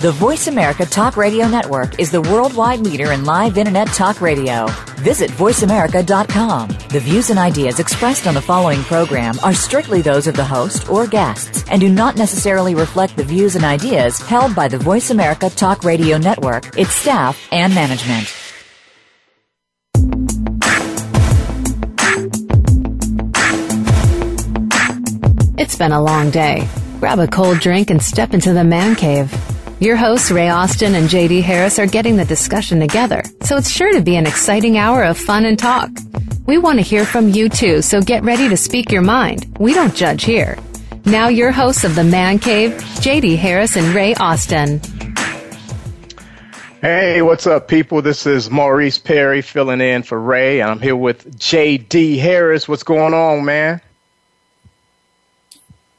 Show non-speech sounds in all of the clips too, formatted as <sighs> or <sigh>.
The Voice America Talk Radio Network is the worldwide leader in live Internet talk radio. Visit VoiceAmerica.com. The views and ideas expressed on the following program are strictly those of the host or guests and do not necessarily reflect the views and ideas held by the Voice America Talk Radio Network, its staff, and management. It's been a long day. Grab a cold drink and step into the man cave. Your hosts, Ray Austin and JD Harris, are getting the discussion together, so it's sure to be an exciting hour of fun and talk. We want to hear from you too, so get ready to speak your mind. We don't judge here. Now, your hosts of the Man Cave, JD Harris and Ray Austin. Hey, what's up, people? This is Maurice Perry filling in for Ray, and I'm here with JD Harris. What's going on, man?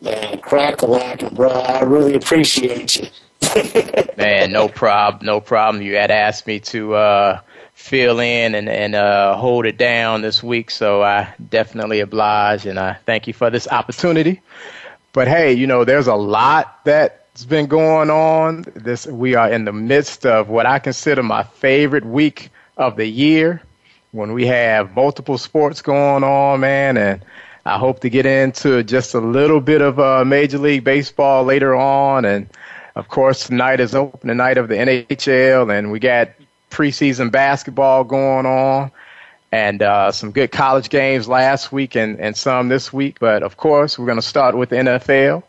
Man, crack a lack, bro. I really appreciate you. Man, no problem, no problem. You had asked me to uh, fill in and, and uh, hold it down this week, so I definitely oblige, and I thank you for this opportunity. But hey, you know, there's a lot that's been going on. This we are in the midst of what I consider my favorite week of the year, when we have multiple sports going on, man, and I hope to get into just a little bit of uh, Major League Baseball later on, and of course, tonight is opening night of the NHL, and we got preseason basketball going on, and uh, some good college games last week and, and some this week. But of course, we're going to start with the NFL.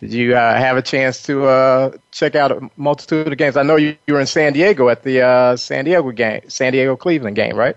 Did you uh, have a chance to uh, check out a multitude of games? I know you, you were in San Diego at the uh, San Diego game, San Diego Cleveland game, right?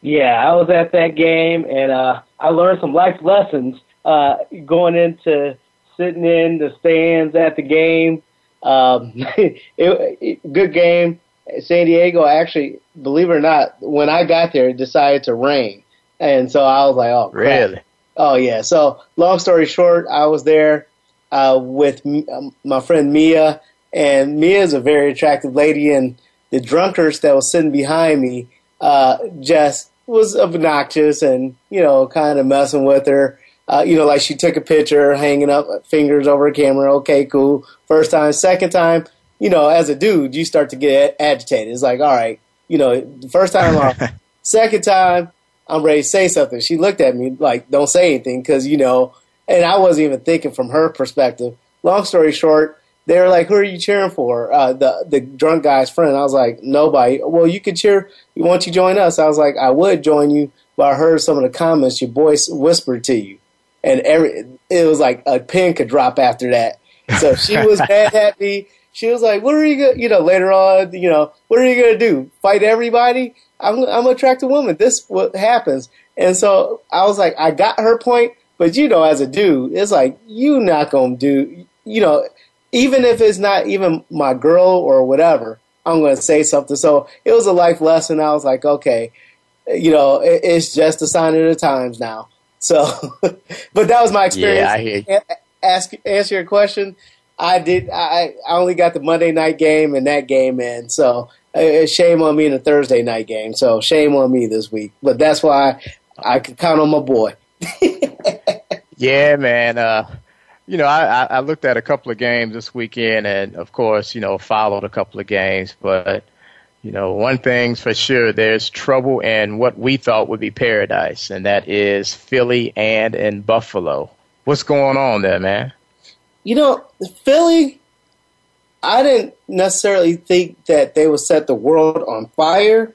Yeah, I was at that game, and uh, I learned some life lessons uh, going into sitting in the stands at the game um, <laughs> it, it, good game. San Diego actually, believe it or not, when I got there, it decided to rain, and so I was like, "Oh, crap. really? Oh, yeah." So, long story short, I was there uh, with um, my friend Mia, and Mia is a very attractive lady, and the drunkard that was sitting behind me uh, just was obnoxious and you know, kind of messing with her uh, you know, like she took a picture, hanging up fingers over a camera. Okay, cool. First time, second time, you know, as a dude, you start to get agitated. It's like, all right, you know, first time <laughs> second time, I'm ready to say something. She looked at me like, don't say anything, because you know, and I wasn't even thinking from her perspective. Long story short, they were like, "Who are you cheering for?" Uh, the the drunk guy's friend. I was like, "Nobody." Well, you could cheer. Won't you join us? I was like, "I would join you," but I heard some of the comments your voice whispered to you and every it was like a pin could drop after that. So she was <laughs> mad at me. She was like, "What are you gonna, You know, later on, you know, what are you going to do? Fight everybody? I'm I'm an attractive woman. This what happens." And so I was like, I got her point, but you know, as a dude, it's like you not gonna do. You know, even if it's not even my girl or whatever, I'm gonna say something. So it was a life lesson. I was like, okay, you know, it's just a sign of the times now. So, <laughs> but that was my experience. Yeah, I hear you. Ask answer your question. I did. I I only got the Monday night game and that game in. So uh, shame on me in the Thursday night game. So shame on me this week. But that's why I could count on my boy. <laughs> yeah, man. Uh, you know, I, I looked at a couple of games this weekend, and of course, you know, followed a couple of games, but you know, one thing's for sure, there's trouble in what we thought would be paradise, and that is Philly and in Buffalo. What's going on there, man? You know, Philly, I didn't necessarily think that they would set the world on fire.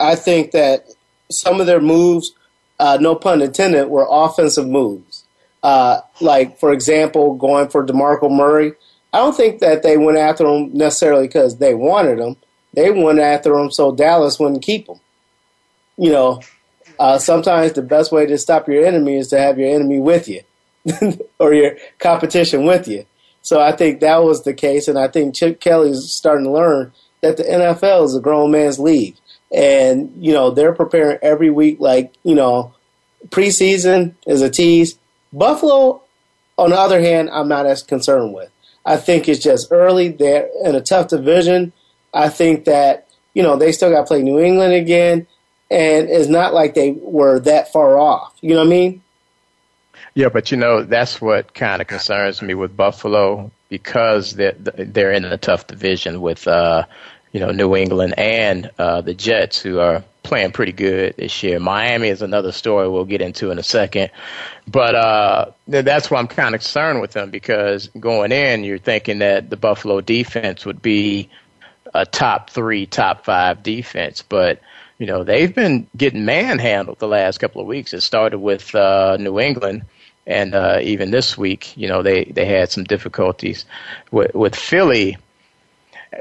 I think that some of their moves, uh, no pun intended, were offensive moves. Uh, like, for example, going for DeMarco Murray. I don't think that they went after him necessarily because they wanted him. They went after him so Dallas wouldn't keep him. You know, uh, sometimes the best way to stop your enemy is to have your enemy with you <laughs> or your competition with you. So I think that was the case, and I think Chip Kelly's starting to learn that the NFL is a grown man's league, and you know they're preparing every week. Like you know, preseason is a tease. Buffalo, on the other hand, I'm not as concerned with. I think it's just early. They're in a tough division. I think that you know, they still got to play New England again, and it's not like they were that far off. You know what I mean? Yeah, but you know that's what kind of concerns me with Buffalo because they're they're in a tough division with uh, you know New England and uh, the Jets who are playing pretty good this year. Miami is another story we'll get into in a second, but uh, that's why I'm kind of concerned with them because going in you're thinking that the Buffalo defense would be a top three, top five defense, but you know they've been getting manhandled the last couple of weeks. It started with uh, New England and uh, even this week, you know, they they had some difficulties with with Philly.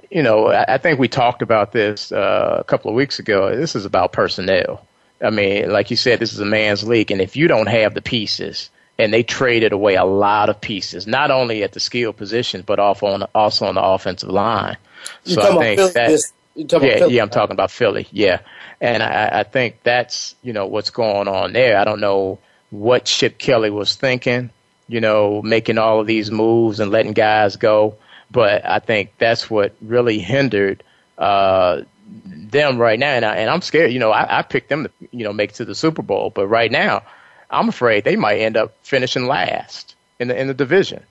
You know, I, think we talked about this uh, a couple of weeks ago. This is about personnel. I mean, like you said, this is a man's league, and if you don't have the pieces, and they traded away a lot of pieces, not only at the skill positions, but also on also on the offensive line. You so I think Philly, that, yeah, yeah, I'm talking about Philly, yeah, and I, I think that's you know what's going on there. I don't know what Chip Kelly was thinking, you know, making all of these moves and letting guys go. But I think that's what really hindered uh, them right now. And, I, and I'm scared. You know, I, I picked them to, you know, make it to the Super Bowl. But right now, I'm afraid they might end up finishing last in the in the division.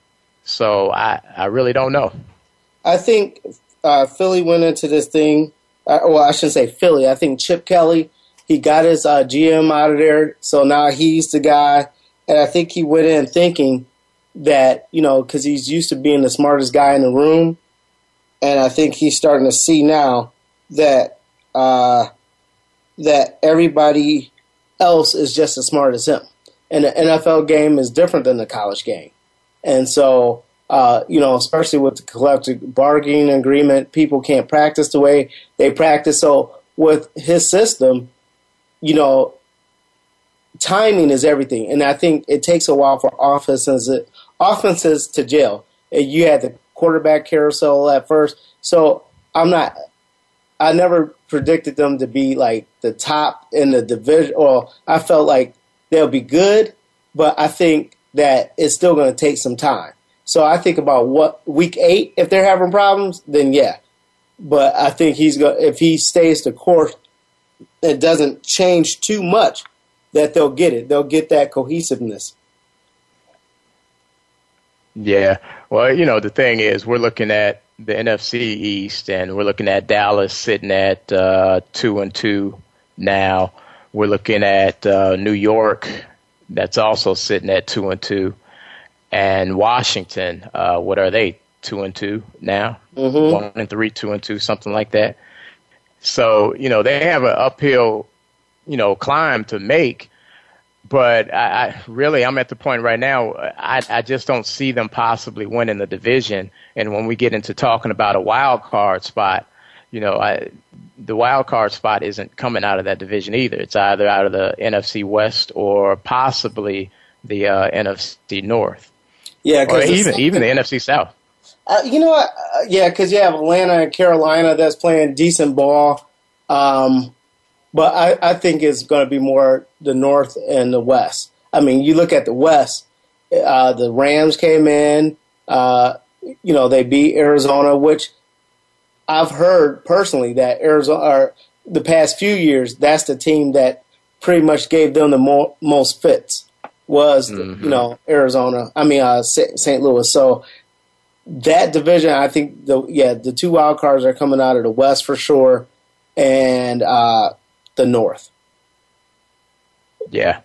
So I, I really don't know. I think uh, Philly went into this thing. Uh, well, I shouldn't say Philly. I think Chip Kelly he got his uh, GM out of there, so now he's the guy. And I think he went in thinking that you know because he's used to being the smartest guy in the room, and I think he's starting to see now that uh, that everybody else is just as smart as him. And the NFL game is different than the college game, and so uh, you know, especially with the collective bargaining agreement, people can't practice the way they practice. So with his system, you know, timing is everything, and I think it takes a while for offenses offenses to gel. You had the quarterback carousel at first, so I'm not. I never predicted them to be like the top in the division. Or I felt like they'll be good, but I think that it's still going to take some time. So I think about what week eight, if they're having problems, then yeah. But I think he's going if he stays the course, it doesn't change too much, that they'll get it. They'll get that cohesiveness. Yeah. Well, you know, the thing is, we're looking at the NFC East, and we're looking at Dallas sitting at uh, two and two now. We're looking at uh, New York, that's also sitting at two and two, and Washington. Uh, what are they? Two and two now. Mm-hmm. One and three, two and two, something like that. So, you know, they have an uphill, you know, climb to make. But I, I really, I'm at the point right now. I, I just don't see them possibly winning the division. And when we get into talking about a wild card spot, you know, I, the wild card spot isn't coming out of that division either. It's either out of the NFC West or possibly the uh, NFC North. Yeah, or even even the NFC South. Uh, you know what? Uh, yeah, because you have Atlanta and Carolina that's playing decent ball. Um, but I, I think it's going to be more the North and the West. I mean, you look at the West, uh, the Rams came in, uh, you know, they beat Arizona, which I've heard personally that Arizona, the past few years, that's the team that pretty much gave them the mo- most fits was, mm-hmm. you know, Arizona. I mean, uh, St. Louis. So that division, I think the yeah the two wild cards are coming out of the West for sure, and uh, the North. Yeah.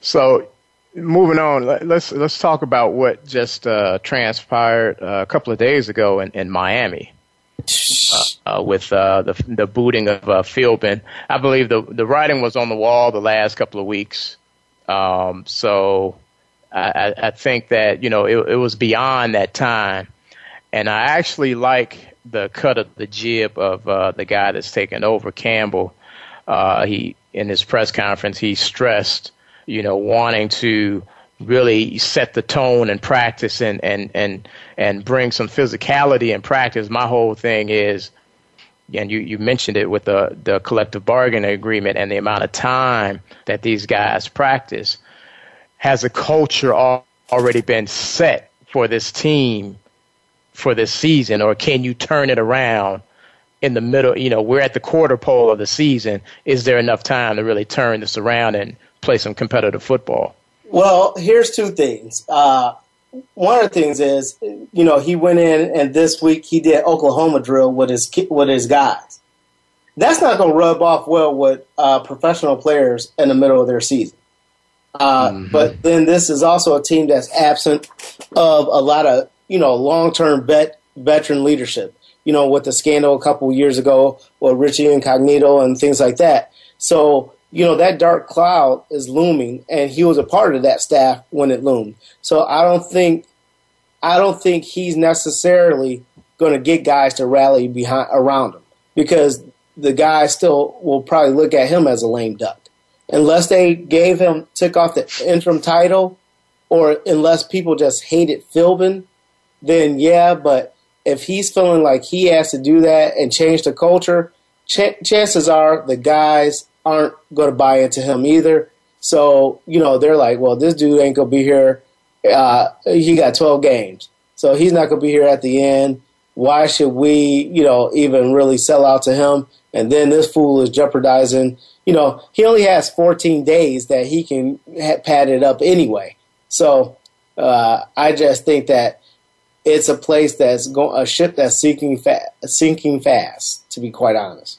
So moving on, let's let's talk about what just uh, transpired uh, a couple of days ago in, in Miami. <sighs> Uh, uh with uh, the the booting of uh, Philbin, I believe the the writing was on the wall the last couple of weeks. Um, so I, I think that you know it, it was beyond that time, and I actually like the cut of the jib of uh, the guy that's taken over, Campbell. Uh, he in his press conference he stressed, you know, wanting to really set the tone and practice and and and and bring some physicality and practice. My whole thing is, and you you mentioned it with the the collective bargaining agreement and the amount of time that these guys practice has a culture already been set for this team for this season, or can you turn it around in the middle. You know, we're at the quarter pole of the season. Is there enough time to really turn this around and play some competitive football? Well, here's two things. Uh, one of the things is, you know, he went in and this week he did Oklahoma drill with his with his guys. That's not going to rub off well with uh, professional players in the middle of their season. Uh, mm-hmm. But then this is also a team that's absent of a lot of you know long term vet veteran leadership. You know, with the scandal a couple years ago with Richie Incognito and things like that. So you know that dark cloud is looming, and he was a part of that staff when it loomed. So I don't think I don't think he's necessarily going to get guys to rally behind around him because the guys still will probably look at him as a lame duck unless they gave him took off the interim title, or unless people just hated Philbin, then yeah. But if he's feeling like he has to do that and change the culture, ch- chances are the guys aren't going to buy into him either. So you know they're like, well, this dude ain't gonna be here. Uh, he got 12 games, so he's not gonna be here at the end. Why should we, you know, even really sell out to him? And then this fool is jeopardizing you know, he only has 14 days that he can ha- pad it up anyway. So uh, I just think that it's a place that's going a ship that's sinking fa- sinking fast. To be quite honest.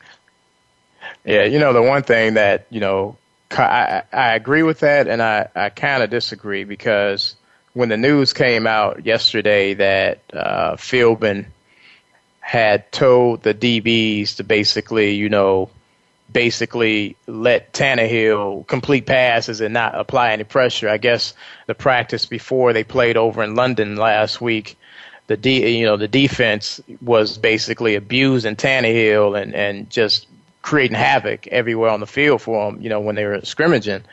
Yeah, you know the one thing that you know I, I agree with that, and I I kind of disagree because when the news came out yesterday that uh, Philbin had told the DBs to basically, you know, basically let Tannehill complete passes and not apply any pressure. I guess the practice before they played over in London last week, the de- you know the defense was basically abusing Tannehill and and just creating havoc everywhere on the field for them, You know when they were scrimmaging.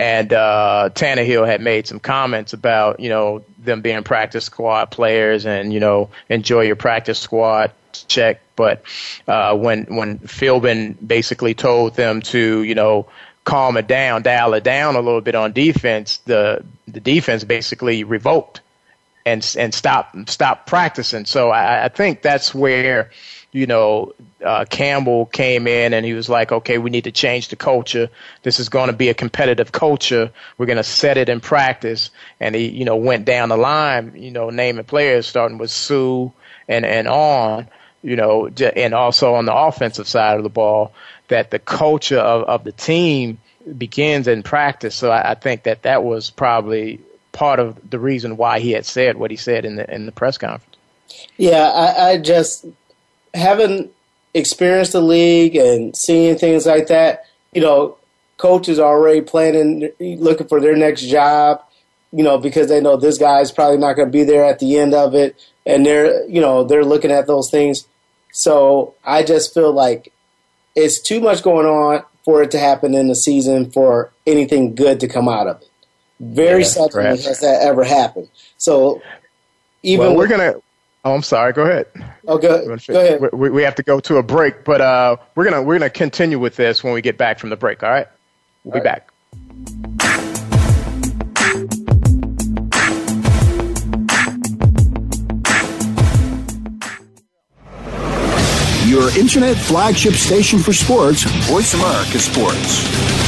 And uh, Tannehill had made some comments about, you know, them being practice squad players and, you know, enjoy your practice squad check. But uh, when when Philbin basically told them to you know calm it down, dial it down a little bit on defense, the the defense basically revoked and and stop stop practicing. So I, I think that's where you know uh, Campbell came in and he was like, okay, we need to change the culture. This is going to be a competitive culture. We're going to set it in practice. And he you know went down the line, you know, naming players starting with Suh and and on you know, and also on the offensive side of the ball, that the culture of, of the team begins in practice. So I, I think that that was probably part of the reason why he had said what he said in the in the press conference. Yeah, I, I just haven't experienced the league and seeing things like that. You know, coaches are already planning, looking for their next job. You know, because they know this guy's probably not going to be there at the end of it and they're you know they're looking at those things. So I just feel like it's too much going on for it to happen in the season for anything good to come out of it. Very yeah, seldom has that ever happened. So even well, we're gonna. Oh, I'm sorry. Go ahead. Oh, go, go ahead. We, we have to go to a break, but uh, we're gonna we're gonna continue with this when we get back from the break. All right, we'll all be right. back. your internet flagship station for sports, Voice America Sports.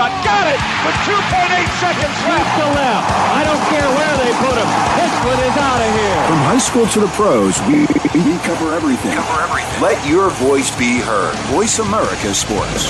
shot. Got it with 2.8 seconds left. to left. I don't care where they put him. This one is out of here. From high school to the pros, we, we cover everything. Cover everything. Let your voice be heard. Voice America Sports.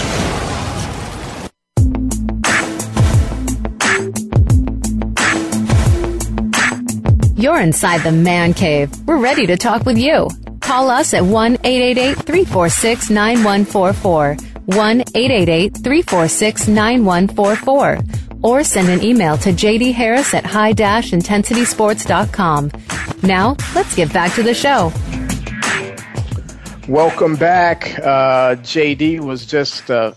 You're inside the man cave. We're ready to talk with you. Call us at 1 888 346 9144. 1 888 346 9144. Or send an email to JD Harris at high intensitysports.com. Now, let's get back to the show. Welcome back. Uh, JD was just uh,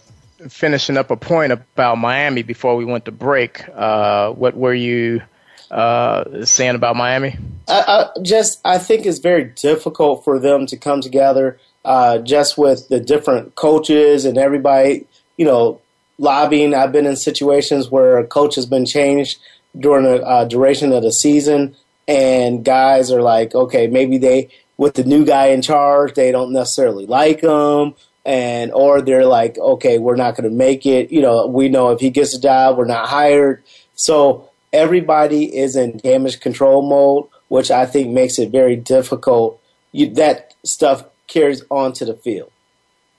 finishing up a point about Miami before we went to break. Uh, what were you uh, saying about Miami? I, I, just I think it's very difficult for them to come together. Uh, just with the different coaches and everybody, you know, lobbying. I've been in situations where a coach has been changed during the uh, duration of the season, and guys are like, okay, maybe they with the new guy in charge, they don't necessarily like him. And or they're like, okay, we're not going to make it. You know, we know if he gets a job, we're not hired. So everybody is in damage control mode, which I think makes it very difficult. You, that stuff carries on to the field,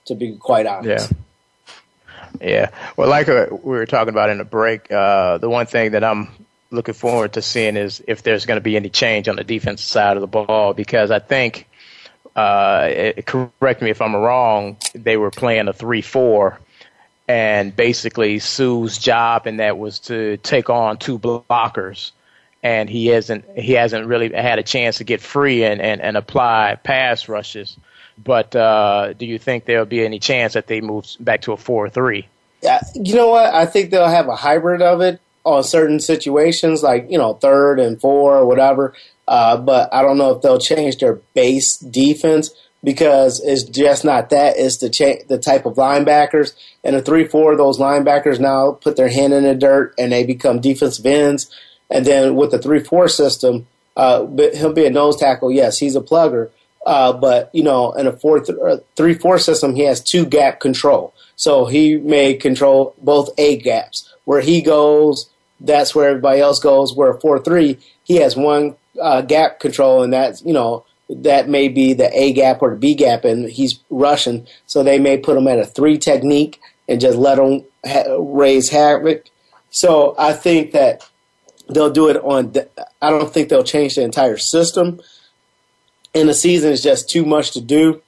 to be quite honest. Yeah. Yeah. Well, like uh, we were talking about in the break, uh, the one thing that I'm looking forward to seeing is if there's going to be any change on the defensive side of the ball because I think, uh, it, correct me if I'm wrong, they were playing a 3 4 and basically Suh's job in that was to take on two blockers, and he hasn't he hasn't really had a chance to get free and and, and apply pass rushes. But uh, do you think there'll be any chance that they move back to a four or three? Yeah, you know what? I think they'll have a hybrid of it on certain situations, like you know third and four or whatever. Uh, but I don't know if they'll change their base defense because it's just not that. It's the cha- the type of linebackers and the three four those linebackers now put their hand in the dirt and they become defensive ends. And then with the three four system, uh, he'll be a nose tackle. Yes, he's a plugger. Uh, but you know, in a four th- uh, three four system, he has two gap control. So he may control both A gaps. Where he goes, that's where everybody else goes. Where four three, he has one uh, gap control, and that's you know that may be the A gap or the B gap, and he's rushing. So they may put him at a three technique and just let him ha- raise havoc. So I think that they'll do it on. I don't think they'll change the entire system. In the season, it's just too much to do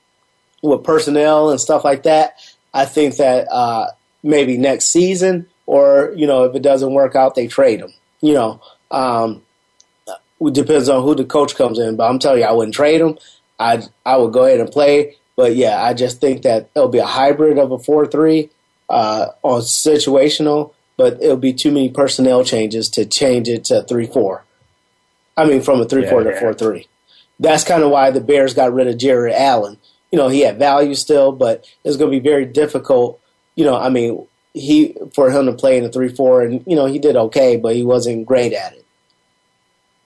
with personnel and stuff like that. I think that uh, maybe next season, or you know, if it doesn't work out, they trade him. You know, um, it depends on who the coach comes in. But I'm telling you, I wouldn't trade him. I I would go ahead and play. But yeah, I just think that it'll be a hybrid of a four three uh, on situational, but it'll be too many personnel changes to change it to three four. I mean, from a three yeah, four to four three. That's kind of why the Bears got rid of Jared Allen. You know, he had value still, but it's going to be very difficult. You know, I mean, he for him to play in a three four, and you know, he did okay, but he wasn't great at it.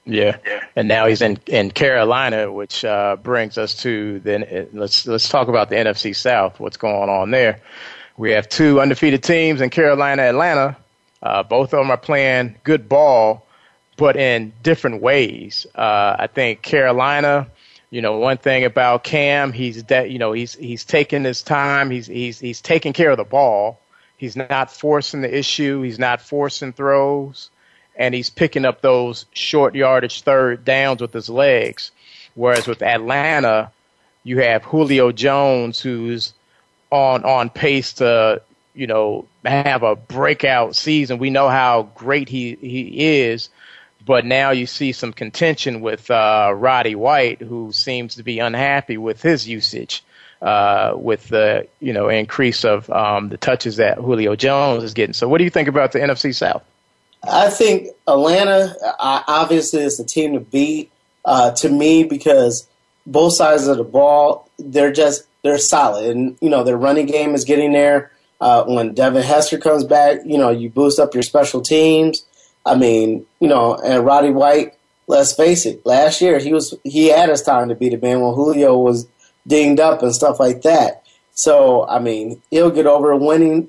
Yeah, and now he's in in Carolina, which uh, brings us to then. Let's let's talk about the NFC South. What's going on there? We have two undefeated teams in Carolina, Atlanta. Uh, both of them are playing good ball, but in different ways. Uh, I think Carolina. You know, one thing about Cam, he's that you know he's he's taking his time. He's he's he's taking care of the ball. He's not forcing the issue. He's not forcing throws and he's picking up those short yardage third downs with his legs. Whereas with Atlanta, you have Julio Jones, who's on on pace to you know have a breakout season. We know how great he he is, but now you see some contention with uh, Roddy White, who seems to be unhappy with his usage. Uh, with the you know increase of um, the touches that Julio Jones is getting. So, what do you think about the NFC South? I think Atlanta obviously is the team to beat uh, to me because both sides of the ball they're just they're solid and you know their running game is getting there. Uh, when Devin Hester comes back, you know you boost up your special teams. I mean, you know, and Roddy White. Let's face it. Last year he was he had his time to be the man when Julio was dinged up and stuff like that. So I mean, he'll get over winning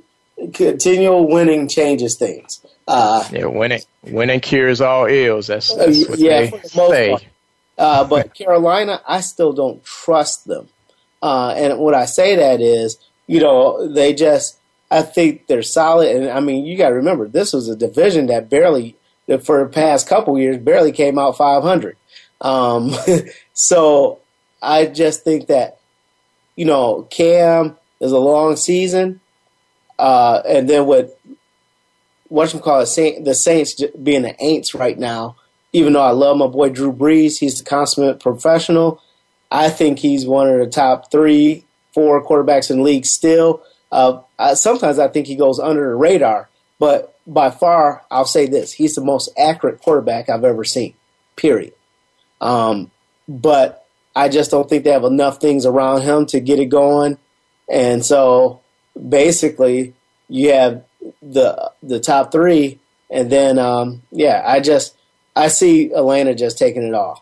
continual winning changes things. Uh, yeah, winning winning cures all ills. That's, that's what yeah, they for the say. Uh, but Carolina, I still don't trust them. Uh, and what I say that is, you know, they just, I think they're solid. And I mean, you got to remember, this was a division that barely, for the past couple years, barely came out 500. Um, <laughs> so I just think that, you know, Cam is a long season. Uh, and then with what you call it, the Saints being the Aints right now, even though I love my boy Drew Brees, he's the consummate professional. I think he's one of the top three, four quarterbacks in the league still. Uh, I, sometimes I think he goes under the radar, but by far, I'll say this: he's the most accurate quarterback I've ever seen. Period. Um, but I just don't think they have enough things around him to get it going, and so basically, you have the the top three, and then um, yeah, I just I see Atlanta just taking it off.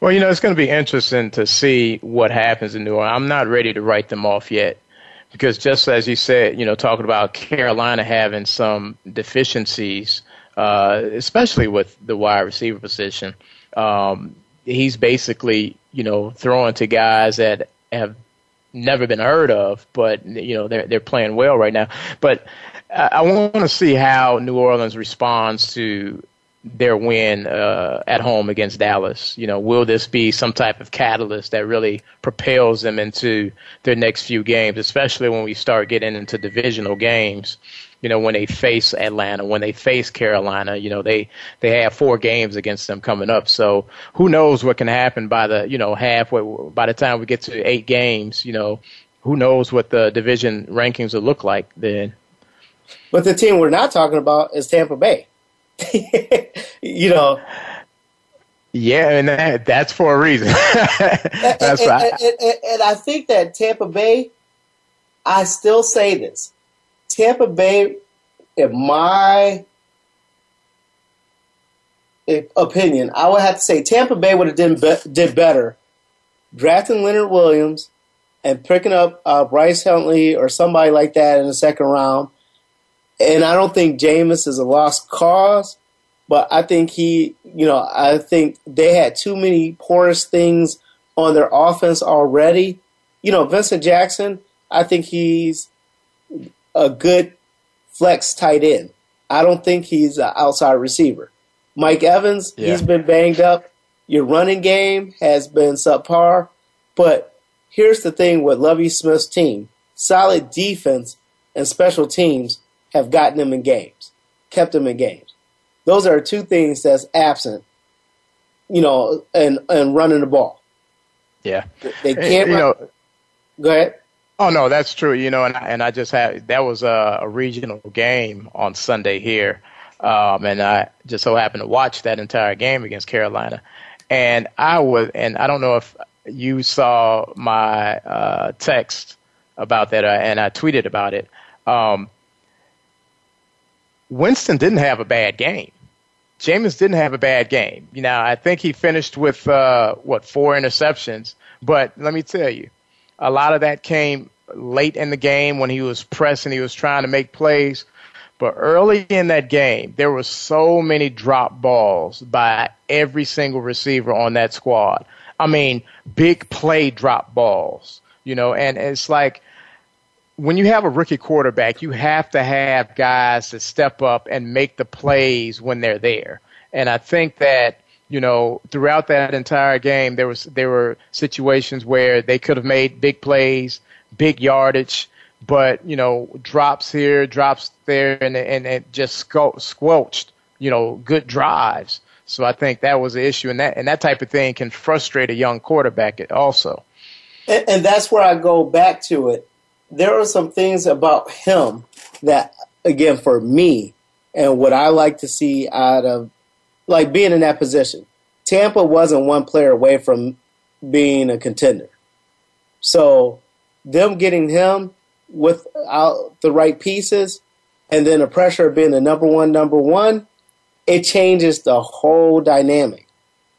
Well, you know, it's going to be interesting to see what happens in New Orleans. I'm not ready to write them off yet because just as you said, you know, talking about Carolina having some deficiencies, uh, especially with the wide receiver position, um, he's basically, you know, throwing to guys that have never been heard of, but you know they're they're playing well right now. But I, I want to see how New Orleans responds to their win uh, at home against Dallas. You know, will this be some type of catalyst that really propels them into their next few games, especially when we start getting into divisional games? You know, when they face Atlanta, when they face Carolina, you know, they they have four games against them coming up. So who knows what can happen by the you know halfway by the time we get to eight games. You know, who knows what the division rankings will look like then. But the team we're not talking about is Tampa Bay. <laughs> you know. Yeah, and that, that's for a reason. <laughs> that's and, right. And, and, and, I think that Tampa Bay, I still say this. Tampa Bay, in my opinion, I would have to say Tampa Bay would have did, be, did better drafting Leonard Williams and picking up uh, Bryce Huntley or somebody like that in the second round. And I don't think Jameis is a lost cause, but I think he, you know, I think they had too many porous things on their offense already. You know, Vincent Jackson, I think he's a good flex tight end. I don't think he's an outside receiver. Mike Evans, yeah. he's been banged up. Your running game has been subpar. But here's the thing with Lovie Smith's team solid defense and special teams have gotten them in games, kept them in games. Those are two things that's absent, you know, and, and running the ball. Yeah. They can't, you run. know, go ahead. Oh no, that's true. You know, and I, and I just had that was a, a regional game on Sunday here, um, and I just so happened to watch that entire game against Carolina, and I was, and I don't know if you saw my uh, text about that, uh, and I tweeted about it. Um, Winston didn't have a bad game. Jameis didn't have a bad game. You know, I think he finished with uh, what four interceptions. But let me tell you, a lot of that came late in the game when he was pressing, he was trying to make plays. But early in that game, there were so many drop balls by every single receiver on that squad. I mean, big play drop balls, you know, and it's like when you have a rookie quarterback, you have to have guys that step up and make the plays when they're there. And I think that you know throughout that entire game, there was there were situations where they could have made big plays, big yardage, but you know drops here, drops there, and and it just squelched you know good drives. So I think that was the issue, and that and that type of thing can frustrate a young quarterback also. And, and that's where I go back to it there are some things about him that, again, for me, and what I like to see out of, like being in that position. Tampa wasn't one player away from being a contender. So, them getting him without the right pieces, and then the pressure of being the number one, number one, it changes the whole dynamic.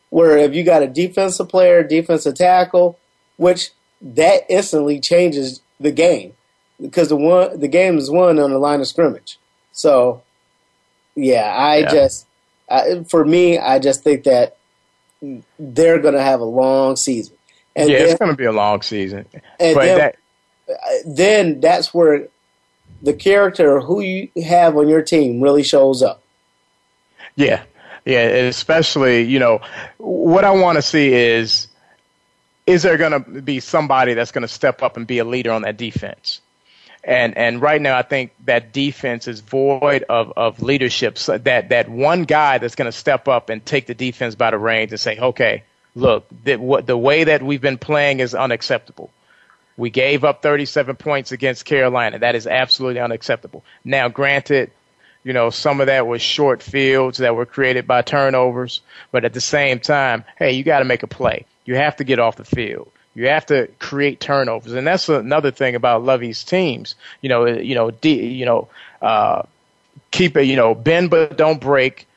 Where if you got a defensive player, defensive tackle, which that instantly changes the game. because the one the game is won on the line of scrimmage. So, yeah, I Yeah. just I, for me, I just think that they're going to have a long season, and yeah, then, it's going to be a long season. and but then, that, then that's where the character who you have on your team really shows up. Yeah, yeah. Especially, you know, what I want to see is is there going to be somebody that's going to step up and be a leader on that defense? And and right now, I think that defense is void of of leadership. So that that one guy that's going to step up and take the defense by the reins and say, okay, look, the, what, the way that we've been playing is unacceptable. We gave up 37 points against Carolina. That is absolutely unacceptable. Now, granted, you know, some of that was short fields that were created by turnovers, but at the same time, hey, you got to make a play. You have to get off the field. You have to create turnovers, and that's another thing about Lovie's teams. You know, you know, D, you know, uh, keep it, you know, bend but don't break.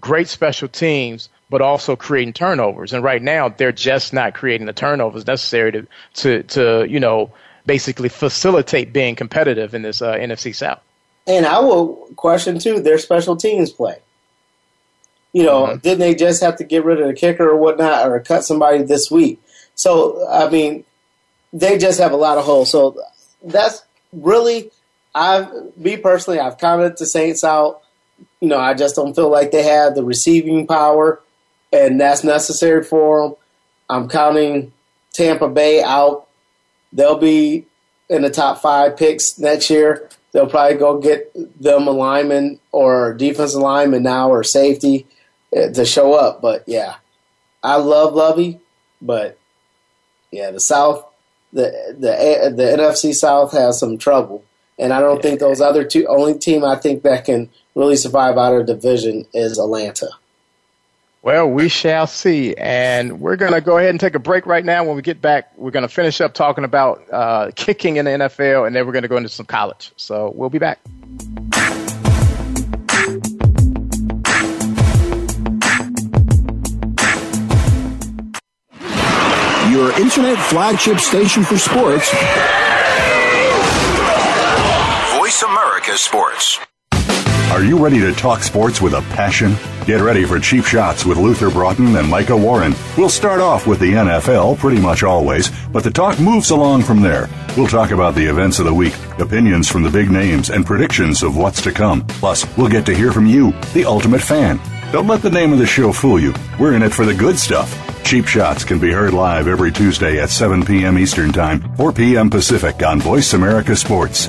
Great special teams, but also creating turnovers. And right now, they're just not creating the turnovers necessary to to to you know basically facilitate being competitive in this uh, NFC South. And I will question too their special teams play. You know, Mhm. didn't they just have to get rid of the kicker or whatnot, or cut somebody this week? So I mean, they just have a lot of holes. So that's really, I've me personally, I've counted the Saints out. You know, I just don't feel like they have the receiving power, and that's necessary for them. I'm counting Tampa Bay out. They'll be in the top five picks next year. They'll probably go get them a lineman or defensive lineman now or safety to show up. But yeah, I love Lovie, but yeah, the South, the the the NFC South has some trouble, and I don't think those other two. Only team I think that can really survive out of division is Atlanta. Well, we shall see. And we're going to go ahead and take a break right now. When we get back, we're going to finish up talking about uh, kicking in the NFL, and then we're going to go into some college. So we'll be back. Your internet flagship station for sports. Voice America Sports. Are you ready to talk sports with a passion? Get ready for cheap shots with Luther Broughton and Micah Warren. We'll start off with the NFL pretty much always, but the talk moves along from there. We'll talk about the events of the week, opinions from the big names, and predictions of what's to come. Plus, we'll get to hear from you, the ultimate fan. Don't let the name of the show fool you. We're in it for the good stuff. Cheap Shots can be heard live every Tuesday at 7 p.m. Eastern Time, 4 p.m. Pacific on Voice America Sports.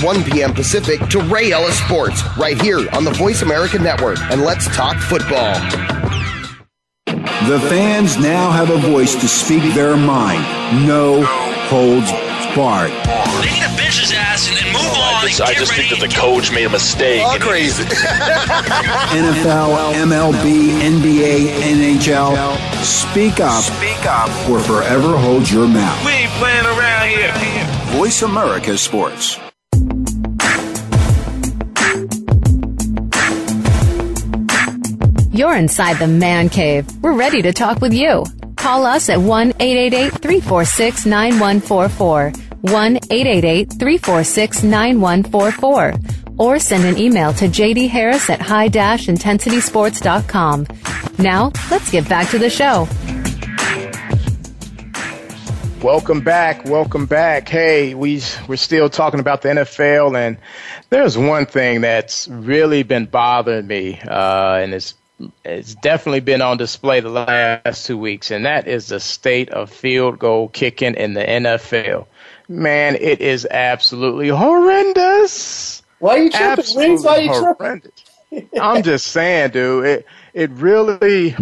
1 p.m. Pacific to Ray Ellis Sports right here on the Voice America Network. And let's talk football. The fans now have a voice to speak their mind. No holds barred. They need to bench his ass and then move on. I just, I just think that the coach made a mistake. All crazy. <laughs> NFL, MLB, NBA, NHL. Speak up. Speak up. Or forever hold your mouth. We ain't playing around here. Voice America Sports. You're inside the man cave. We're ready to talk with you. Call us at 1 888 346 9144. 1 888 346 9144. Or send an email to JD Harris at high intensitysports.com. Now, let's get back to the show. Welcome back. Welcome back. Hey, we we're still talking about the NFL, and there's one thing that's really been bothering me, uh, and it's it's definitely been on display the last two weeks, and that is the state of field goal kicking in the NFL. Man, it is absolutely horrendous. Why are you tripping? Rings, why are you tripping? I'm just saying, dude. It it really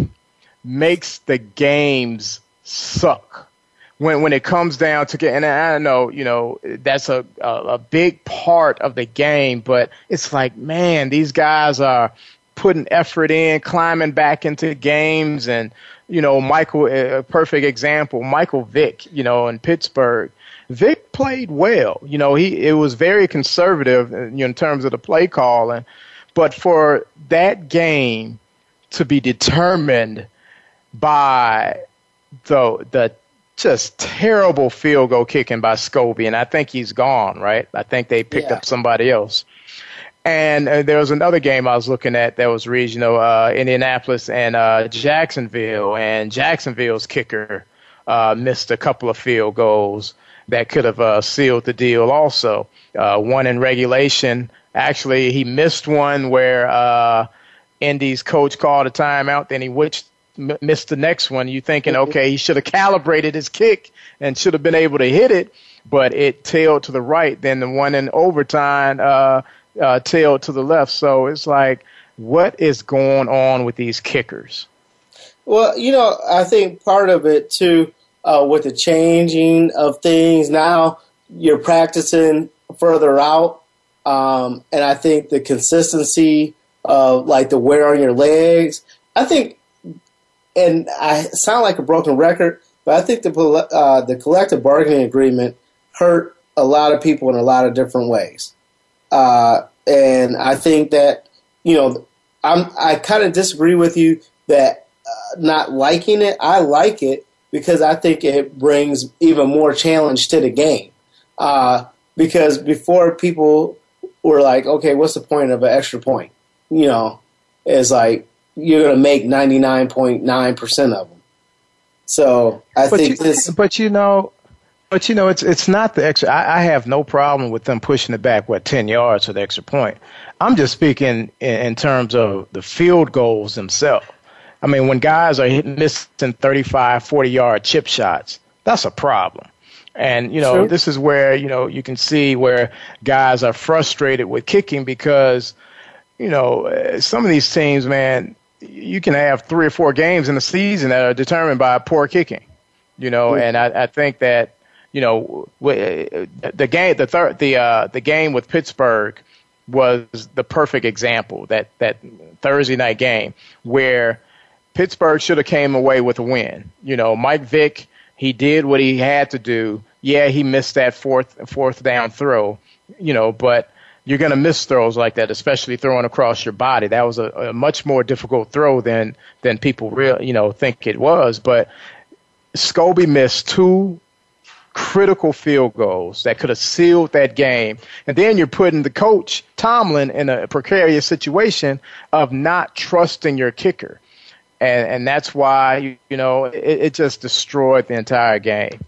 makes the games suck when when it comes down to get, and I know you know that's a, a a big part of the game, but it's like man, these guys are putting effort in, climbing back into games, and you know Michael, a perfect example, Michael Vick, you know in Pittsburgh. Vick played well. You know, he it was very conservative you know, in terms of the play calling, but for that game to be determined by the the just terrible field goal kicking by Scobee, and I think he's gone. Right? I think they picked yeah. up somebody else. And uh, there was another game I was looking at that was regional, uh, Indianapolis and uh, Jacksonville, and Jacksonville's kicker uh, missed a couple of field goals that could have uh, sealed the deal. Also, uh, one in regulation. Actually, he missed one where uh, Indy's coach called a timeout. Then he witched m- missed the next one, you thinking, mm-hmm. okay, he should have calibrated his kick and should have been able to hit it, but it tailed to the right. Then the one in overtime uh, tailed to the left. So it's like, what is going on with these kickers? Well, you know, I think part of it too, uh, with the changing of things now, you're practicing further out, um, and I think the consistency of like the wear on your legs. I think and I sound like a broken record, but I think the uh, the collective bargaining agreement hurt a lot of people in a lot of different ways, uh, and I think that you know I'm I kind of disagree with you that uh, not liking it. I like it because I think it brings even more challenge to the game. Uh, because before people were like, okay, what's the point of an extra point? You know, it's like you're going to make 99.9% of them. So I but think you, this. But you know, but you know, it's it's not the extra. I, I, have no problem with them pushing it back what ten yards for the extra point. I'm just speaking in, in terms of the field goals themselves. I mean, when guys are hitting, missing 35, 40 yard chip shots, that's a problem. And you know, True. this is where you know you can see where guys are frustrated with kicking because you know some of these teams, man, you can have three or four games in the season that are determined by poor kicking. You know, mm-hmm. and I, I think that you know the game, the third, the uh, the game with Pittsburgh was the perfect example. That that Thursday night game where Pittsburgh should have came away with a win. You know, Mike Vick, he did what he had to do. Yeah, he missed that fourth fourth down throw. You know, but you're going to miss throws like that, especially throwing across your body. That was a, a much more difficult throw than than people real you know think it was. But Scobee missed two critical field goals that could have sealed that game. And then you're putting the coach Tomlin in a precarious situation of not trusting your kicker. And and that's why you, you know it, it just destroyed the entire game.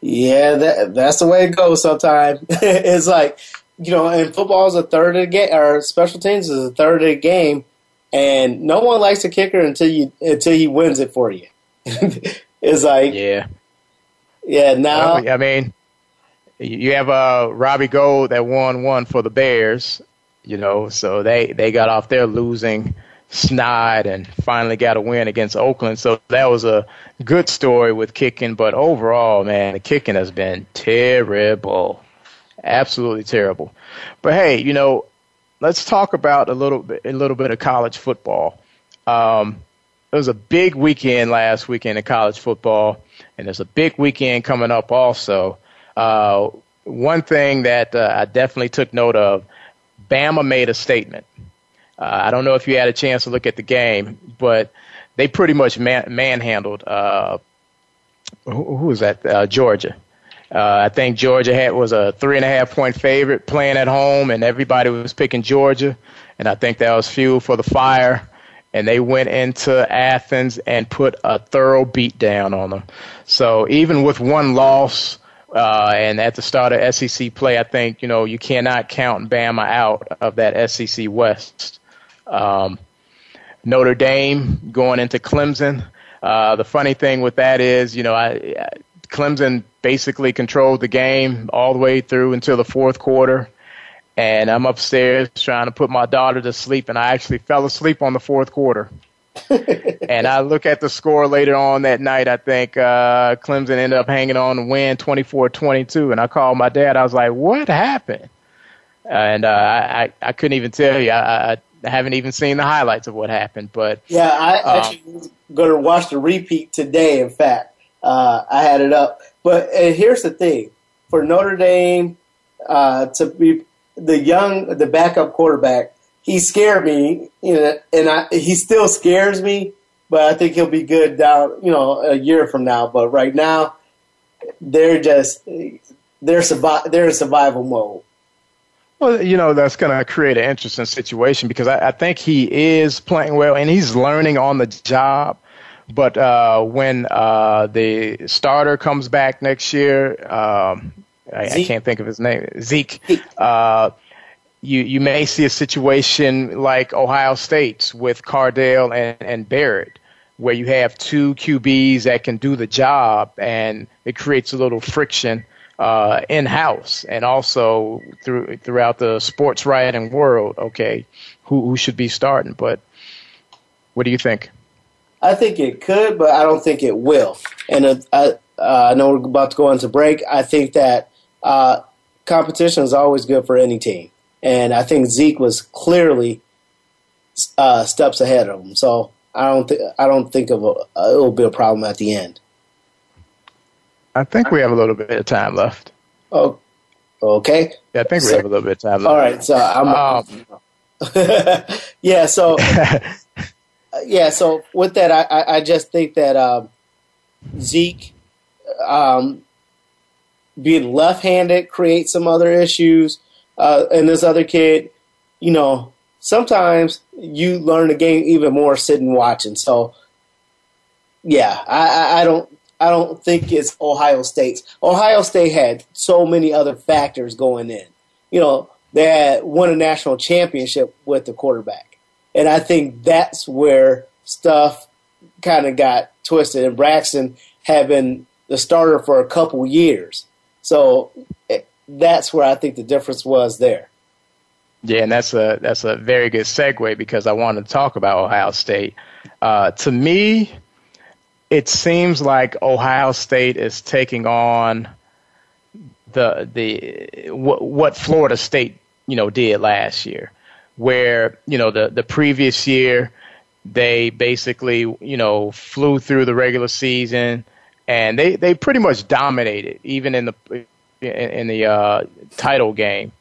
Yeah, that that's the way it goes sometimes. <laughs> it's like you know, and football is a third of the game, or special teams is a third of the game, and no one likes a kicker until you until he wins it for you. <laughs> it's like, yeah, yeah. Now, I mean, you have uh, Robbie Gould that won one for the Bears, you know, so they they got off their losing snide and finally got a win against Oakland. So that was a good story with kicking, but overall, man, the kicking has been terrible absolutely terrible. But hey, you know, let's talk about a little bit a little bit of college football. Um, there was a big weekend last weekend in college football, and there's a big weekend coming up also. Uh, one thing that uh, I definitely took note of, Bama made a statement. Uh, I don't know if you had a chance to look at the game, but they pretty much man- manhandled. Uh, who, who was that? Uh, Georgia. Uh, I think Georgia had was a three and a half point favorite playing at home, and everybody was picking Georgia, and I think that was fuel for the fire. And they went into Athens and put a thorough beat down on them. So even with one loss, uh, and at the start of SEC play, I think you know you cannot count Bama out of that SEC West. Um, Notre Dame going into Clemson. Uh, the funny thing with that is, you know, I, Clemson basically controlled the game all the way through until the fourth quarter. And I'm upstairs trying to put my daughter to sleep, and I actually fell asleep on the fourth quarter. <laughs> and I look at the score later on that night. I think uh, Clemson ended up hanging on to win 24-22. And I called my dad. I was like, "What happened?" And uh, I I couldn't even tell you. I, I haven't even seen the highlights of what happened. But yeah, I um, actually was going to watch the repeat today. In fact, uh, I had it up. But here's the thing: for Notre Dame uh, to be the young, the backup quarterback, he scared me, you know, and I, he still scares me. But I think he'll be good down, you know, a year from now. But right now, they're just they're survi- they're in survival mode. Well, you know, that's going to create an interesting situation because I, I, think he is playing well and he's learning on the job. But uh, when uh, the starter comes back next year, um, I, I, can't think of his name, Zeke. Uh, you you may see a situation like Ohio State's with Cardale and, and Barrett, where you have two QBs that can do the job, and it creates a little friction uh, in house and also through throughout the sports writing world. Okay, who who should be starting? But what do you think? I think it could, but I don't think it will. And uh, I, uh, I know we're about to go into break. I think that uh, competition is always good for any team, and I think Zeke was clearly uh, steps ahead of him. So I don't think I don't think of a, it will be a problem at the end. I think we have a little bit of time left. Oh, okay. Yeah, I think we have a little bit of time left. All right, so I'm. Um, <laughs> yeah, so <laughs> yeah, so with that, I, I just think that um, Zeke um, being left-handed creates some other issues, uh, and this other kid, you know, sometimes you learn the game even more sitting watching. So, yeah, I, I don't I don't think it's Ohio State's. Ohio State had so many other factors going in. You know, they had won a national championship with the quarterback. And I think that's where stuff kind of got twisted. And Braxton had been the starter for a couple years. So eh, that's where I think the difference was there. Yeah, and that's a that's a very good segue because I want to talk about Ohio State. Uh, to me, it seems like Ohio State is taking on the the what, what Florida State you know did last year, where you know the the previous year they basically you know flew through the regular season and they they pretty much dominated even in the in, the uh, title game.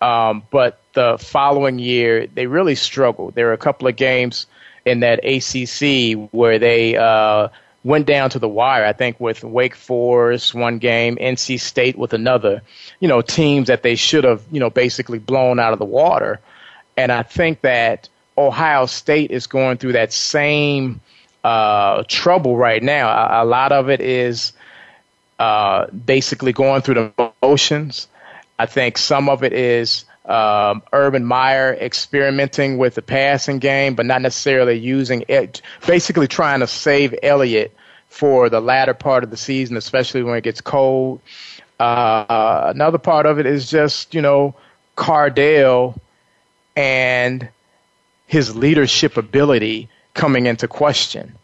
Um, but the following year they really struggled. There were a couple of games in that ACC where they uh, went down to the wire. I think with Wake Forest one game, NC State with another. You know, teams that they should have you know basically blown out of the water. And I think that Ohio State is going through that same uh, trouble right now. A, a, lot of it is uh, basically going through the motions. I think some of it is um, Urban Meyer experimenting with the passing game, but not necessarily using it. Basically, trying to save Elliott for the latter part of the season, especially when it gets cold. Uh, another part of it is just you know Cardale and his leadership ability coming into question,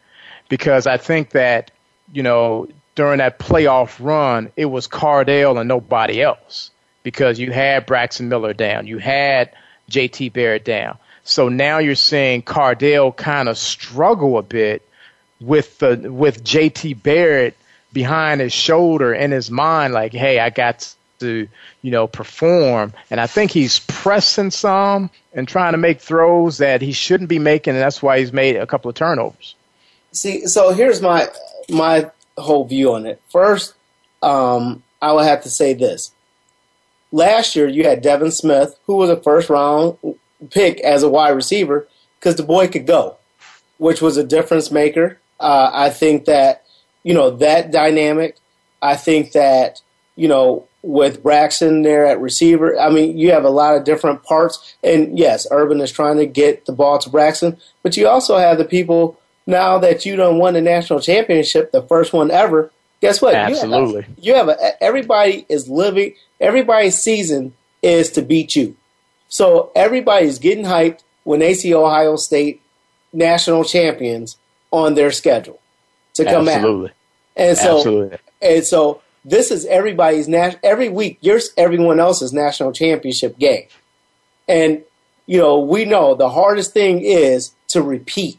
because I think that you know during that playoff run, it was Cardale and nobody else. Because you had Braxton Miller down, you had JT Barrett down. So now you're seeing Cardale kind of struggle a bit with the with JT Barrett behind his shoulder in his mind, like, hey, I got to, you know, perform. And I think he's pressing some and trying to make throws that he shouldn't be making, and that's why he's made a couple of turnovers. See, so here's my my whole view on it. First, um, I would have to say this: last year you had Devin Smith, who was a first round pick as a wide receiver, because the boy could go. which was a difference maker. Uh, I think that you know that dynamic. I think that you know with Braxton there at receiver. I mean, you have a lot of different parts. And yes, Urban is trying to get the ball to Braxton, but you also have the people now that you don't won the national championship, the first one ever. Guess what? Absolutely. You have, a, you have a, everybody is living. Everybody's season is to beat you. So everybody's getting hyped when they see Ohio State national champions on their schedule to come Absolutely. out. And so, Absolutely. and so this is everybody's nat- every week. Yours, everyone else's national championship game, and you know we know the hardest thing is to repeat,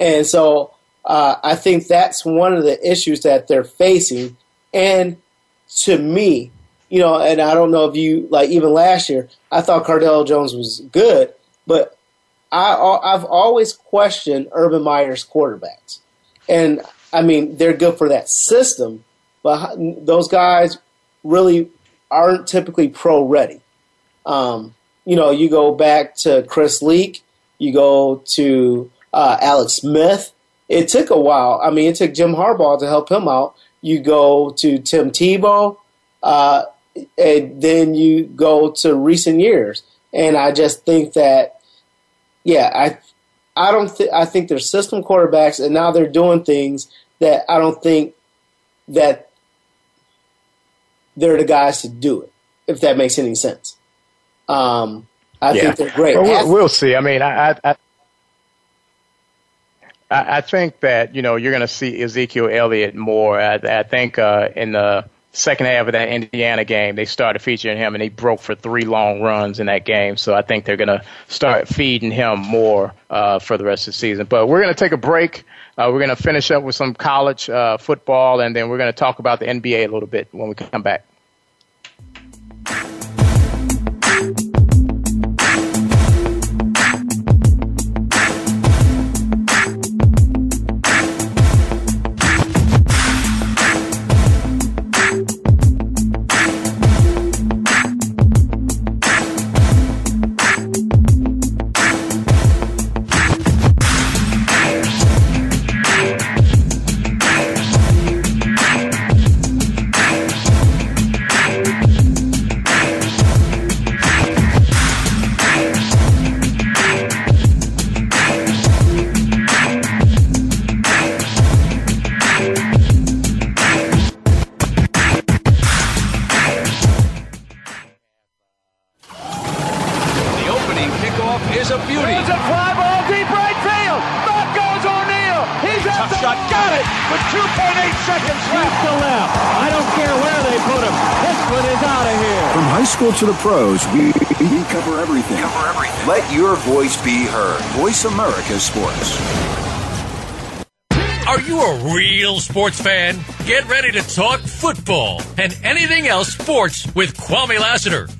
and so uh, I think that's one of the issues that they're facing. And to me, you know, and I don't know if you like even last year, I thought Cardale Jones was good, but I I've always questioned Urban Meyer's quarterbacks, and I mean they're good for that system but those guys really aren't typically pro ready. Um, you know, you go back to Chris Leak, you go to uh, Alex Smith. It took a while. I mean, it took Jim Harbaugh to help him out. You go to Tim Tebow, uh, and then you go to recent years. And I just think that, yeah, I, I don't. Th- I think they're system quarterbacks, and now they're doing things that I don't think that they're the guys to do it, if that makes any sense. Um, I yeah. think they're great. Well, we'll, we'll see. I mean, I, I, I, I think that you know you're going to see Ezekiel Elliott more. I, I think uh, in the second half of that Indiana game, they started featuring him, and he broke for three long runs in that game. So I think they're going to start feeding him more uh, for the rest of the season. But we're going to take a break. Uh, we're going to finish up with some college uh, football, and then we're going to talk about the NBA a little bit when we come back. Ha! To left. I don't care where they put him. This one is out of here. From high school to the pros, we, we cover everything. Cover everything. Let your voice be heard. Voice America Sports. Are you a real sports fan? Get ready to talk football and anything else sports with Kwame Lassiter,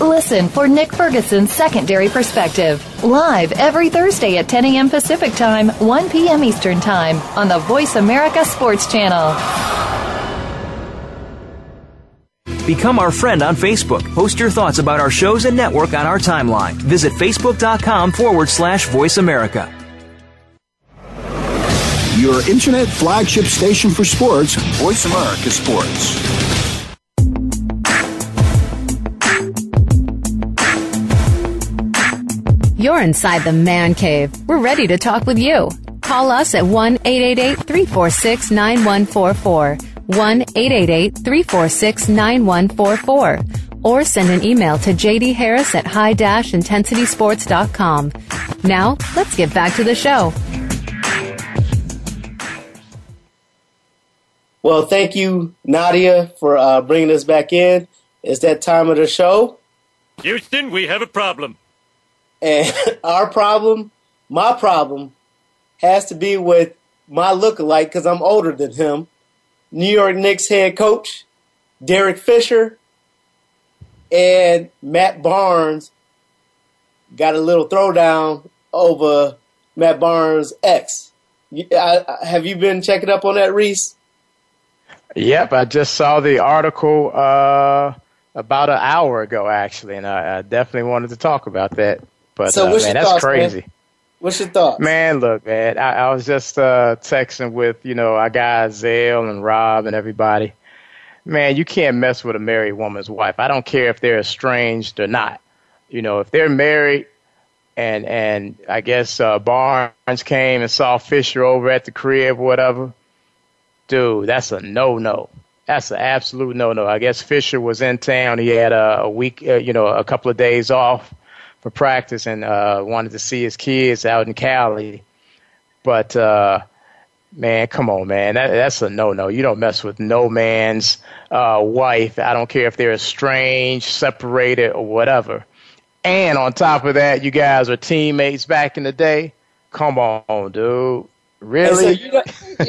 Listen for Nick Ferguson's Secondary Perspective, live every Thursday at 10 a.m. Pacific Time, 1 p.m. Eastern Time on the Voice America Sports Channel. Become our friend on Facebook. Post your thoughts about our shows and network on our timeline. Visit facebook.com forward slash voice America. Your internet flagship station for sports, Voice America Sports. You're inside the man cave. We're ready to talk with you. Call us at 1 888 346 9144 1 888 346 9144 or send an email to JD Harris at high intensitysports.com. Now, let's get back to the show. Well, thank you, Nadia, for uh, bringing us back in. It's that time of the show. Houston, we have a problem. And <laughs> our problem, my problem, has to be with my look-alike because I'm older than him. New York Knicks head coach Derek Fisher and Matt Barnes got a little throwdown over Matt Barnes' ex. have you been checking up on that, Reese? Yep, I just saw the article uh, about an hour ago, actually, and I, I, definitely wanted to talk about that. But so uh, man, that's thoughts, crazy. Man? What's your thoughts? Man, look, man, I, I was just uh, texting with, you know, our guys, Zale and Rob and everybody. Man, you can't mess with a married woman's wife. I don't care if they're estranged or not. You know, if they're married and and I guess uh, Barnes came and saw Fisher over at the crib or whatever, dude, that's a no-no. That's an absolute no-no. I guess Fisher was in town. He had a, a week, uh, you know, a couple of days off for practice and uh, wanted to see his kids out in Cali. But uh, man, come on, man, that, that's a no-no. You don't mess with no man's uh, wife. I don't care if they're estranged, separated, or whatever. And on top of that, you guys are teammates back in the day. Come on, dude. Really? And, so, you know,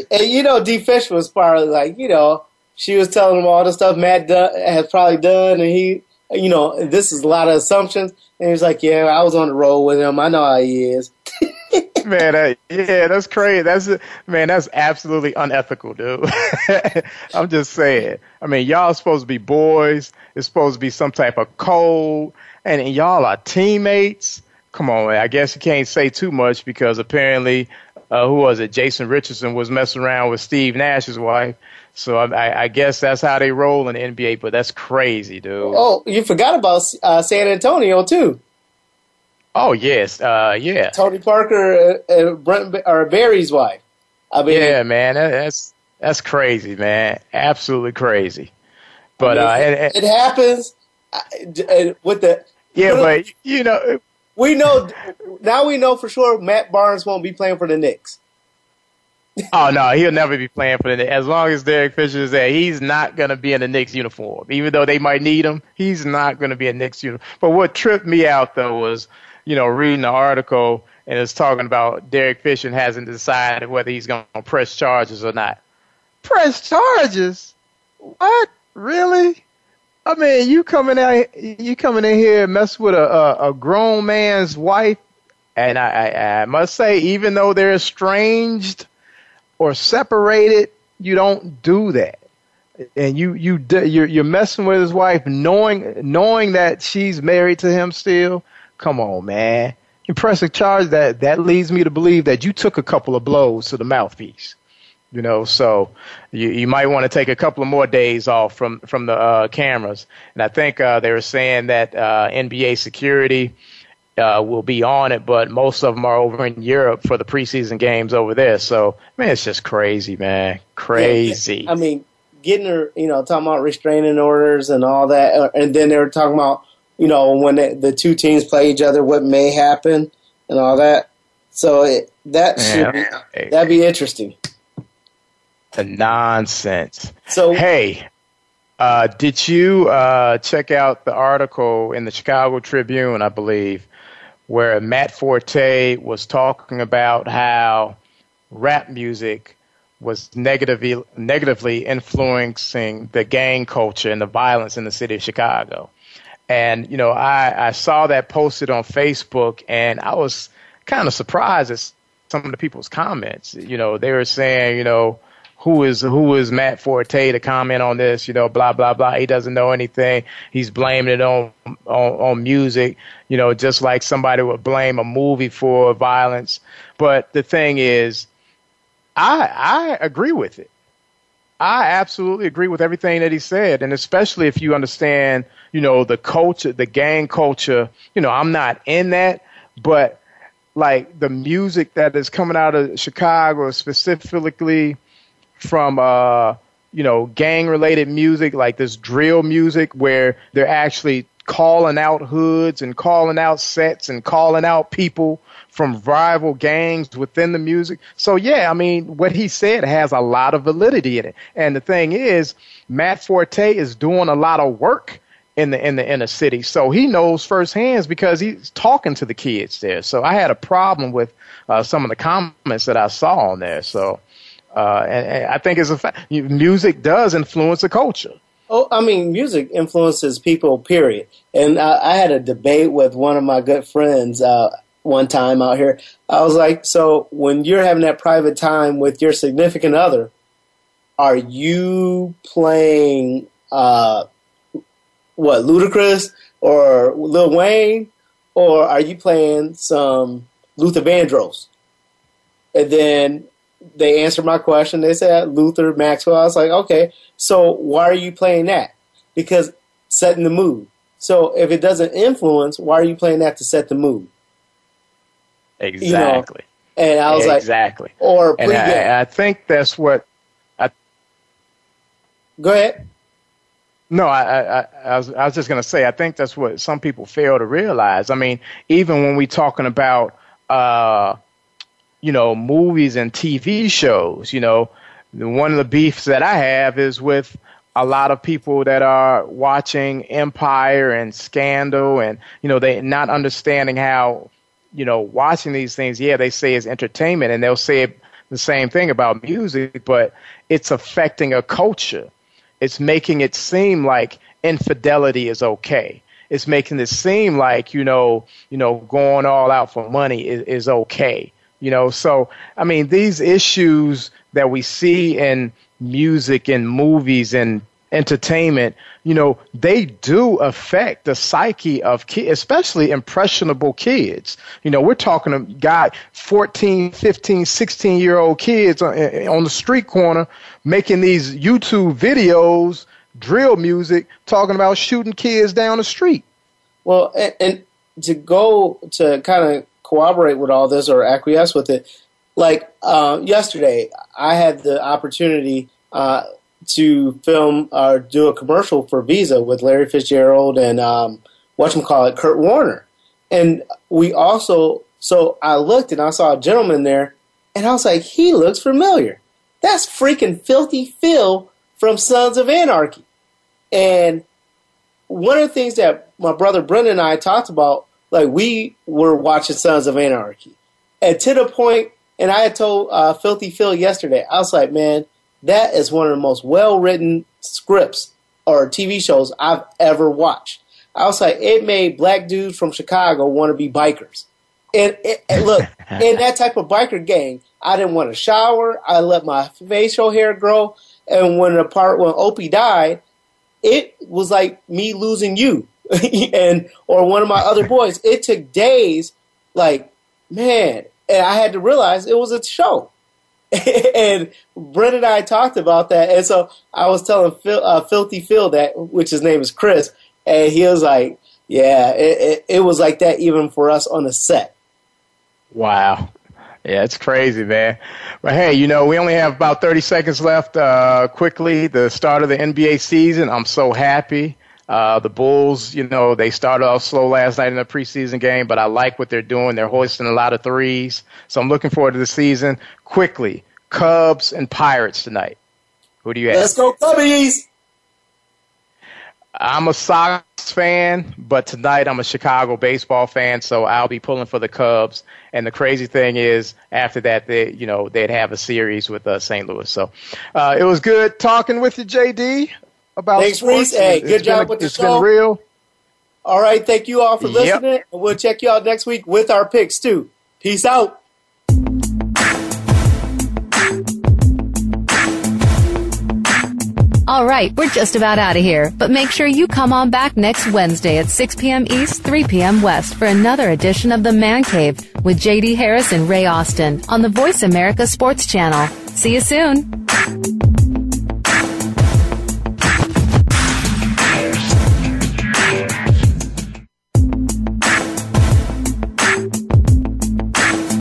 and you know, D. Fish was probably like, you know, she was telling him all the stuff Matt done, has probably done, and he, you know, this is a lot of assumptions. And he's like, "Yeah, I was on the road with him. I know how he is." <laughs> man, uh, yeah, that's crazy. That's man, that's absolutely unethical, dude. <laughs> I'm just saying. I mean, y'all supposed to be boys. It's supposed to be some type of code, and, and y'all are teammates. Come on, man. I guess you can't say too much because apparently, uh, who was it? Jason Richardson was messing around with Steve Nash's wife. So I, I guess that's how they roll in the NBA, but that's crazy, dude. Oh, you forgot about uh, San Antonio too. Oh yes, uh, yeah. Tony Parker uh, Brent or Barry's wife. I mean, yeah, man, that's that's crazy, man. Absolutely crazy. But I mean, uh, it, it, happens with the yeah, but you know, we know now. We know for sure Matt Barnes won't be playing for the Knicks oh no, he'll never be playing for the Knicks. As long as Derek Fisher is there, he's not going to be in the Knicks uniform. Even though they might need him, he's not going to be a Knicks uniform. But what tripped me out though was, you know, reading the article and it's talking about Derek Fisher hasn't decided whether he's going to press charges or not. Press charges? What? Really? I mean, you coming out, you coming in here and mess with a, a, a grown man's wife, and I, I, I must say, even though they're estranged or separated, you don't do that. And you you you're you're messing with his wife, knowing knowing that she's married to him still. Come on, man. Impressive charge that that leads me to believe that you took a couple of blows to the mouthpiece. You know, so you you might want to take a couple of more days off from from the uh, cameras. And I think uh, they were saying that uh, NBA security uh, will be on it, but most of them are over in Europe for the preseason games over there. So, man, it's just crazy, man, crazy. Yeah, I mean, getting her, you know, talking about restraining orders and all that, uh, and then they were talking about, you know, when they, the two teams play each other, what may happen and all that. So it, that should yeah. be, that'd be interesting. Nonsense. So hey. Uh, did you uh, check out the article in the Chicago Tribune, I believe, where Matt Forte was talking about how rap music was negatively negatively influencing the gang culture and the violence in the city of Chicago. And you know, I, I saw that posted on Facebook, and I was kind of surprised at some of the people's comments. You know, they were saying, you know, who is who is Matt Forte to comment on this? You know, blah blah blah. He doesn't know anything. He's blaming it on on, on music. You know, just like somebody would blame a movie for violence. But the thing is, I I agree with it. I absolutely agree with everything that he said, and especially if you understand, you know, the culture, the gang culture. You know, I'm not in that, but like the music that is coming out of Chicago, specifically from uh, you know, gang related music, like this drill music where they're actually calling out hoods and calling out sets and calling out people from rival gangs within the music. So yeah, I mean, what he said has a lot of validity in it. And the thing is, Matt Forte is doing a lot of work in the in the inner city, so he knows firsthand because he's talking to the kids there. So I had a problem with uh, some of the comments that I saw on there. So. Uh, and, and I think it's a fact. Music does influence a culture. Oh, I mean, music influences people. Period. And I, I had a debate with one of my good friends uh, one time out here. I was like, "So when you're having that private time with your significant other, are you playing uh, what Ludacris or Lil Wayne, or are you playing some Luther Vandross?" And then they answered my question. They said Luther Maxwell. I was like, okay, so why are you playing that? Because setting the mood. So if it doesn't influence, why are you playing that to set the mood? Exactly. You know? And I was exactly. like, exactly. Or and I, I, think that's what. I, Go ahead. No, I, I, I was, I was just going to say, I think that's what some people fail to realize. I mean, even when we're talking about, uh, you know, movies and TV shows. You know, one of the beefs that I have is with a lot of people that are watching Empire and Scandal, and you know, they not understanding how, you know, watching these things. Yeah, they say it's entertainment, and they'll say the same thing about music, but it's affecting a culture. It's making it seem like infidelity is okay. It's making it seem like you know, you know, going all out for money is, is okay you know, so I mean, these issues that we see in music and movies and entertainment, you know, they do affect the psyche of kids, especially impressionable kids. You know, we're talking to guy 14, 15, 16 year old kids on, eh, on the street corner making these YouTube videos, drill music, talking about shooting kids down the street. Well, and, and to go to kind of cooperate with all this or acquiesce with it. Like uh, yesterday, I had the opportunity uh, to film or do a commercial for Visa with Larry Fitzgerald and um, whatchamacallit, Kurt Warner. And we also, so I looked and I saw a gentleman there, and I was like, he looks familiar. That's freaking Filthy Phil from Sons of Anarchy. And one of the things that my brother Brendan and I talked about like we were watching Sons of Anarchy, and to the point, and I had told uh, Filthy Phil yesterday, I was like, man, that is one of the most well written scripts or TV shows I've ever watched. I was like, it made black dudes from Chicago want to be bikers. And, and look, <laughs> in that type of biker gang, I didn't want to shower. I let my facial hair grow. And when the part when Opie died, it was like me losing you. <laughs> and or one of my other boys. It took days, like man, and I had to realize it was a show. <laughs> and Brent and I talked about that, and so I was telling Phil, uh, Filthy Phil that, which his name is Chris, and he was like, "Yeah, it, it, it was like that even for us on the set." Wow. Yeah, it's crazy, man. But hey, you know, we only have about 30 seconds left. Uh, quickly, the start of the NBA season. I'm so happy. Uh, the Bulls, you know, they started off slow last night in the preseason game, but I like what they're doing. They're hoisting a lot of threes. So I'm looking forward to the season. Quickly, Cubs and Pirates tonight. Who do you have? Let's go, Cubbies! I'm a Sox fan, but tonight I'm a Chicago baseball fan, so I'll be pulling for the Cubs. And the crazy thing is, after that, they, you know, they'd have a series with uh, St. Louis. So uh, it was good talking with you, JD about Thanks, sports. Reese. Hey, good it's job been, with the it's show. been real. All right, thank you all for Yep. listening, and we'll check you out next week with our picks too. Peace out. All right, we're just about out of here, but make sure you come on back next Wednesday at 6 p.m. East, 3 p.m. West for another edition of The Man Cave with JD Harris and Ray Austin on the Voice America Sports Channel. See you soon.